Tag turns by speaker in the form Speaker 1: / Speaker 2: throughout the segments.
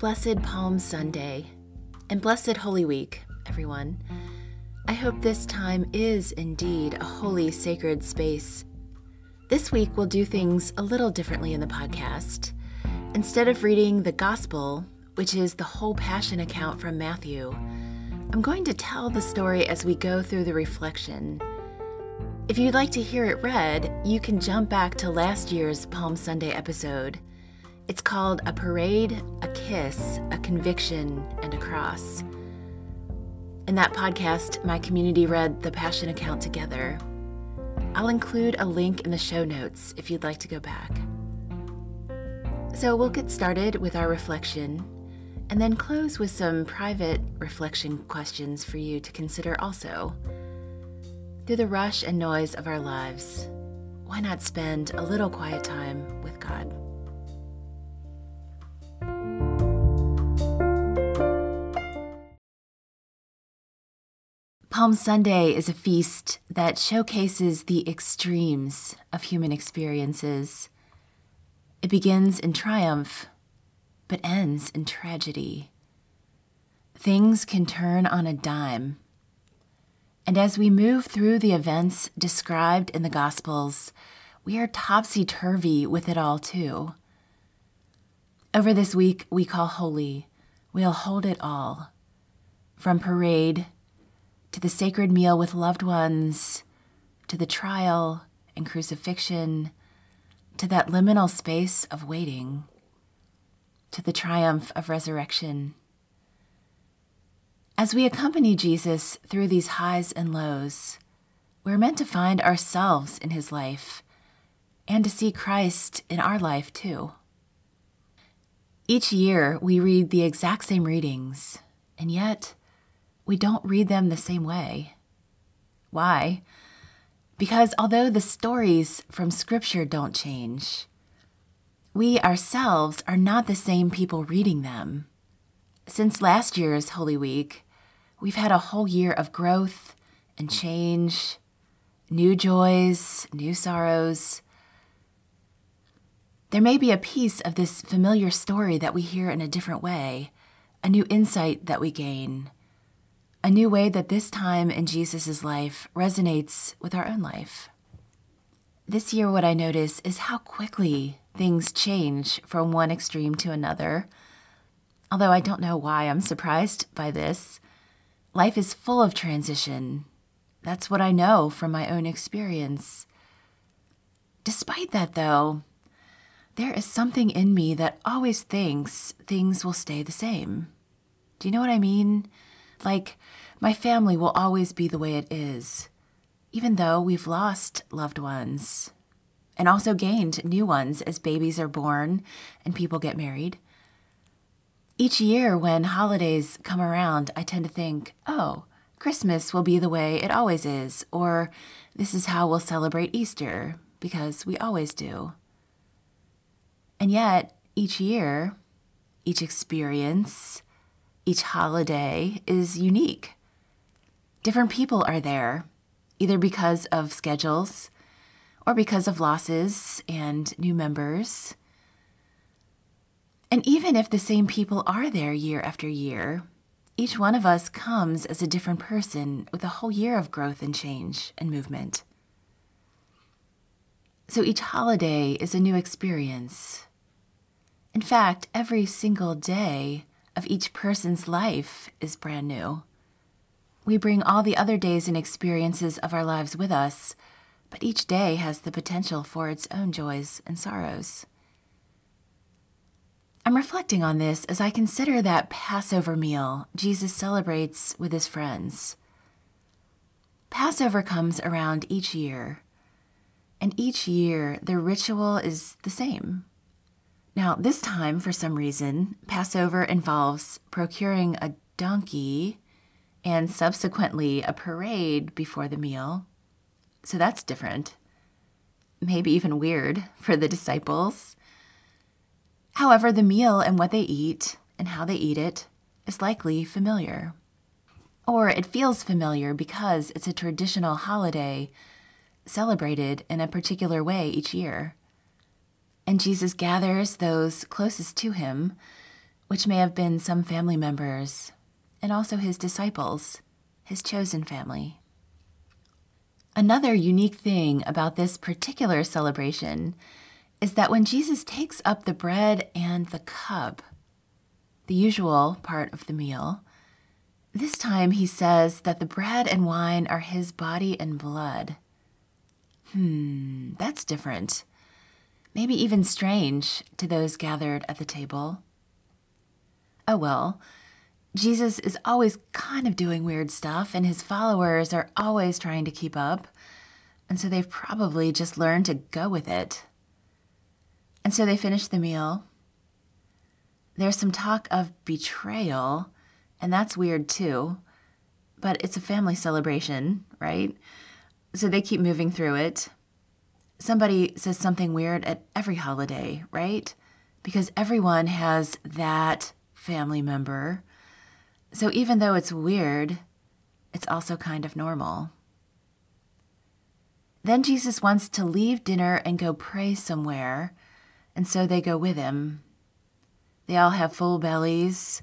Speaker 1: Blessed Palm Sunday and blessed Holy Week, everyone. I hope this time is indeed a holy, sacred space. This week, we'll do things a little differently in the podcast. Instead of reading the Gospel, which is the whole Passion account from Matthew, I'm going to tell the story as we go through the reflection. If you'd like to hear it read, you can jump back to last year's Palm Sunday episode. It's called A Parade, a Kiss, a Conviction, and a Cross. In that podcast, my community read the Passion account together. I'll include a link in the show notes if you'd like to go back. So we'll get started with our reflection and then close with some private reflection questions for you to consider also. Through the rush and noise of our lives, why not spend a little quiet time with God? Palm Sunday is a feast that showcases the extremes of human experiences. It begins in triumph, but ends in tragedy. Things can turn on a dime. And as we move through the events described in the Gospels, we are topsy turvy with it all, too. Over this week we call holy, we'll hold it all. From parade to the sacred meal with loved ones, to the trial and crucifixion, to that liminal space of waiting, to the triumph of resurrection. As we accompany Jesus through these highs and lows, we're meant to find ourselves in his life and to see Christ in our life too. Each year, we read the exact same readings, and yet, we don't read them the same way. Why? Because although the stories from Scripture don't change, we ourselves are not the same people reading them. Since last year's Holy Week, we've had a whole year of growth and change, new joys, new sorrows. There may be a piece of this familiar story that we hear in a different way, a new insight that we gain a new way that this time in Jesus' life resonates with our own life. This year, what I notice is how quickly things change from one extreme to another. Although I don't know why I'm surprised by this, life is full of transition. That's what I know from my own experience. Despite that, though, there is something in me that always thinks things will stay the same. Do you know what I mean? Like, my family will always be the way it is, even though we've lost loved ones and also gained new ones as babies are born and people get married. Each year, when holidays come around, I tend to think, oh, Christmas will be the way it always is, or this is how we'll celebrate Easter, because we always do. And yet, each year, each experience, each holiday is unique. Different people are there, either because of schedules or because of losses and new members. And even if the same people are there year after year, each one of us comes as a different person with a whole year of growth and change and movement. So each holiday is a new experience. In fact, every single day of each person's life is brand new. We bring all the other days and experiences of our lives with us, but each day has the potential for its own joys and sorrows. I'm reflecting on this as I consider that Passover meal Jesus celebrates with his friends. Passover comes around each year, and each year the ritual is the same. Now, this time, for some reason, Passover involves procuring a donkey and subsequently a parade before the meal. So that's different. Maybe even weird for the disciples. However, the meal and what they eat and how they eat it is likely familiar. Or it feels familiar because it's a traditional holiday celebrated in a particular way each year. And Jesus gathers those closest to him which may have been some family members and also his disciples, his chosen family. Another unique thing about this particular celebration is that when Jesus takes up the bread and the cup, the usual part of the meal, this time he says that the bread and wine are his body and blood. Hmm, that's different. Maybe even strange to those gathered at the table. Oh well, Jesus is always kind of doing weird stuff, and his followers are always trying to keep up, and so they've probably just learned to go with it. And so they finish the meal. There's some talk of betrayal, and that's weird too, but it's a family celebration, right? So they keep moving through it. Somebody says something weird at every holiday, right? Because everyone has that family member. So even though it's weird, it's also kind of normal. Then Jesus wants to leave dinner and go pray somewhere, and so they go with him. They all have full bellies,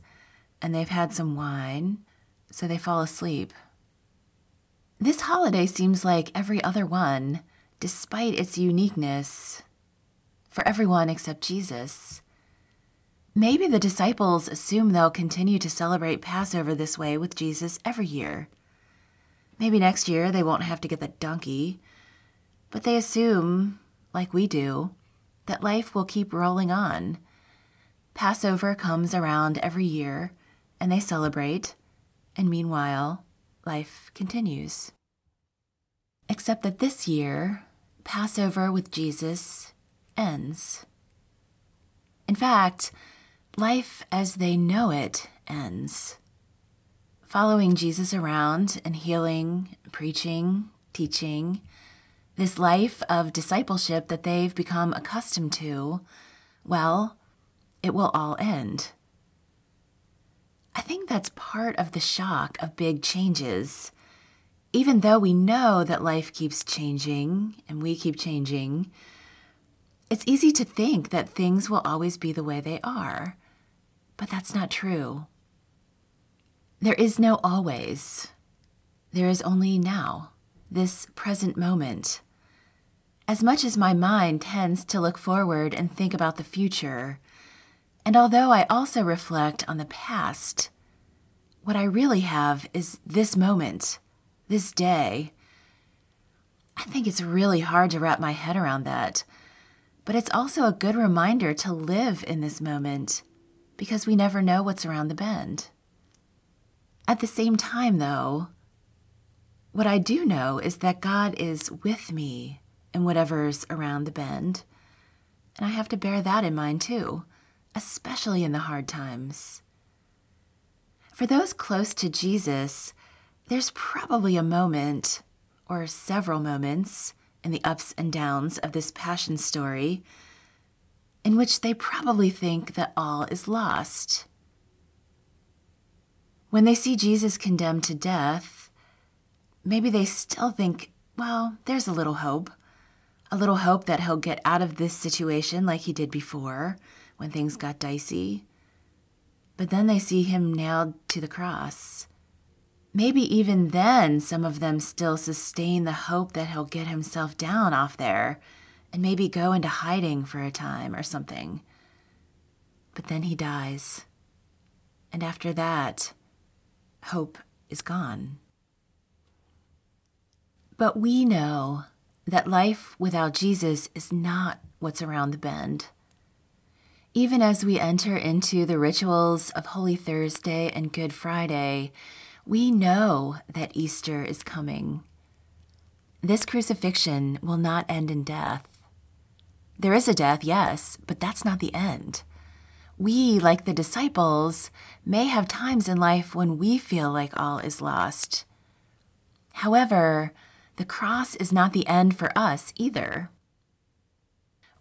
Speaker 1: and they've had some wine, so they fall asleep. This holiday seems like every other one, despite its uniqueness, for everyone except Jesus. Maybe the disciples assume they'll continue to celebrate Passover this way with Jesus every year. Maybe next year they won't have to get the donkey, but they assume, like we do, that life will keep rolling on. Passover comes around every year, and they celebrate, and meanwhile, life continues. Except that this year, Passover with Jesus ends. In fact, life as they know it ends. Following Jesus around and healing, preaching, teaching, this life of discipleship that they've become accustomed to, well, it will all end. I think that's part of the shock of big changes. Even though we know that life keeps changing and we keep changing, it's easy to think that things will always be the way they are. But that's not true. There is no always. There is only now, this present moment. As much as my mind tends to look forward and think about the future, and although I also reflect on the past, what I really have is this moment, this day. I think it's really hard to wrap my head around that, but it's also a good reminder to live in this moment because we never know what's around the bend. At the same time, though, what I do know is that God is with me in whatever's around the bend, and I have to bear that in mind too, especially in the hard times. For those close to Jesus, there's probably a moment, or several moments, in the ups and downs of this passion story in which they probably think that all is lost. When they see Jesus condemned to death, maybe they still think, well, there's a little hope. A little hope that he'll get out of this situation like he did before when things got dicey. But then they see him nailed to the cross. Maybe even then, some of them still sustain the hope that he'll get himself down off there and maybe go into hiding for a time or something. But then he dies. And after that, hope is gone. But we know that life without Jesus is not what's around the bend. Even as we enter into the rituals of Holy Thursday and Good Friday, we know that Easter is coming. This crucifixion will not end in death. There is a death, yes, but that's not the end. We, like the disciples, may have times in life when we feel like all is lost. However, the cross is not the end for us either.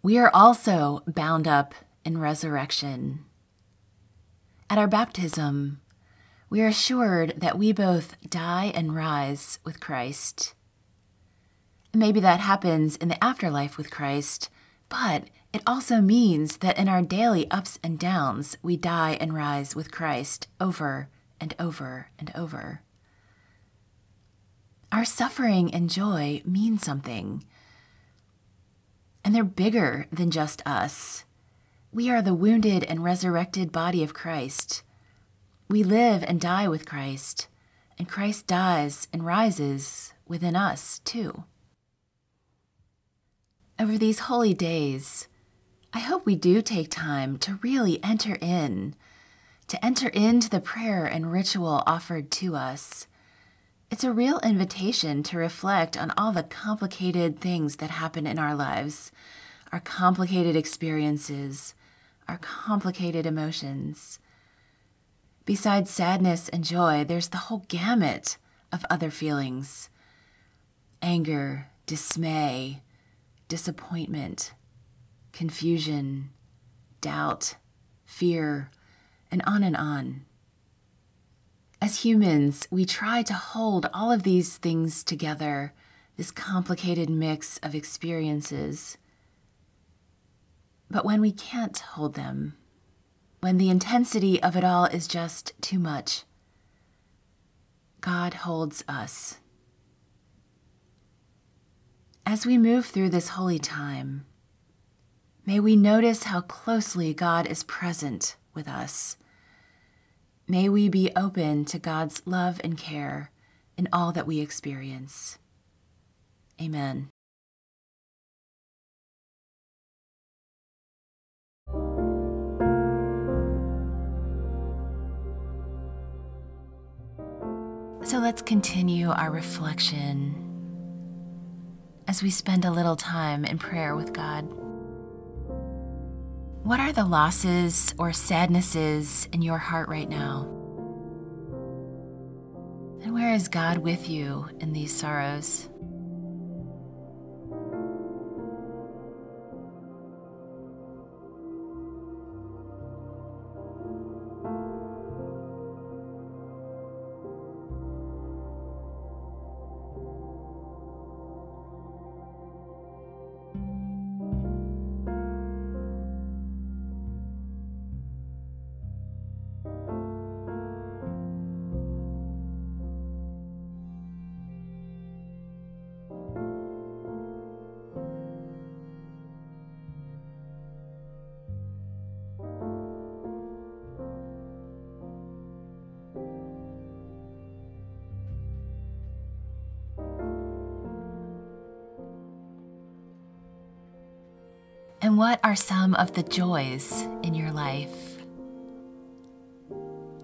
Speaker 1: We are also bound up in resurrection. At our baptism, we are assured that we both die and rise with Christ. Maybe that happens in the afterlife with Christ But it also means that in our daily ups and downs, we die and rise with Christ over and over and over. Our suffering and joy mean something, and they're bigger than just us. We are the wounded and resurrected body of Christ. We live and die with Christ, and Christ dies and rises within us, too. Over these holy days, I hope we do take time to really enter in, to enter into the prayer and ritual offered to us. It's a real invitation to reflect on all the complicated things that happen in our lives, our complicated experiences, our complicated emotions. Besides sadness and joy, there's the whole gamut of other feelings anger, dismay, disappointment, confusion, doubt, fear, and on and on. As humans, we try to hold all of these things together, this complicated mix of experiences. But when we can't hold them, when the intensity of it all is just too much, God holds us. As we move through this holy time, may we notice how closely God is present with us. May we be open to God's love and care in all that we experience. Amen. So let's continue our reflection as we spend a little time in prayer with God. What are the losses or sadnesses in your heart right now? And where is God with you in these sorrows? And what are some of the joys in your life?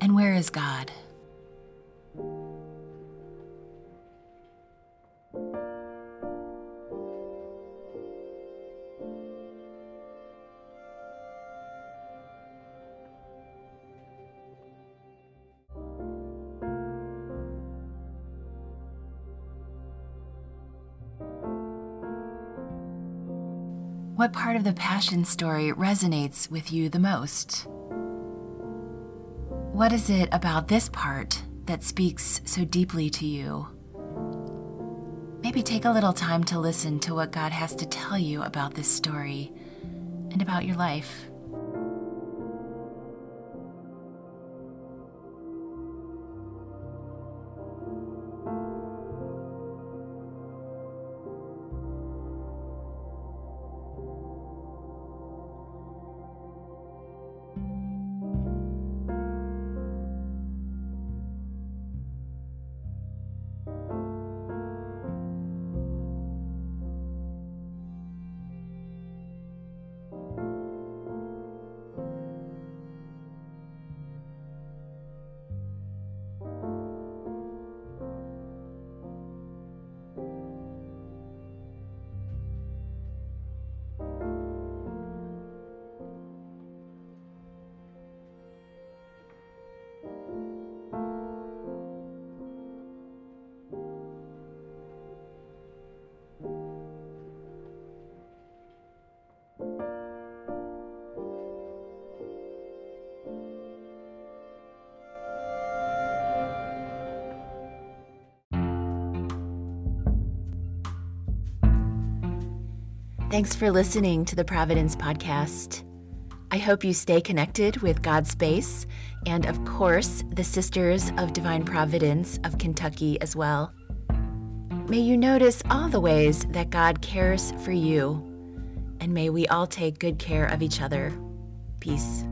Speaker 1: And where is God? What part of the Passion story resonates with you the most? What is it about this part that speaks so deeply to you? Maybe take a little time to listen to what God has to tell you about this story and about your life. Thanks for listening to the Providence Podcast. I hope you stay connected with God Space and, of course, the Sisters of Divine Providence of Kentucky as well. May you notice all the ways that God cares for you, and may we all take good care of each other. Peace.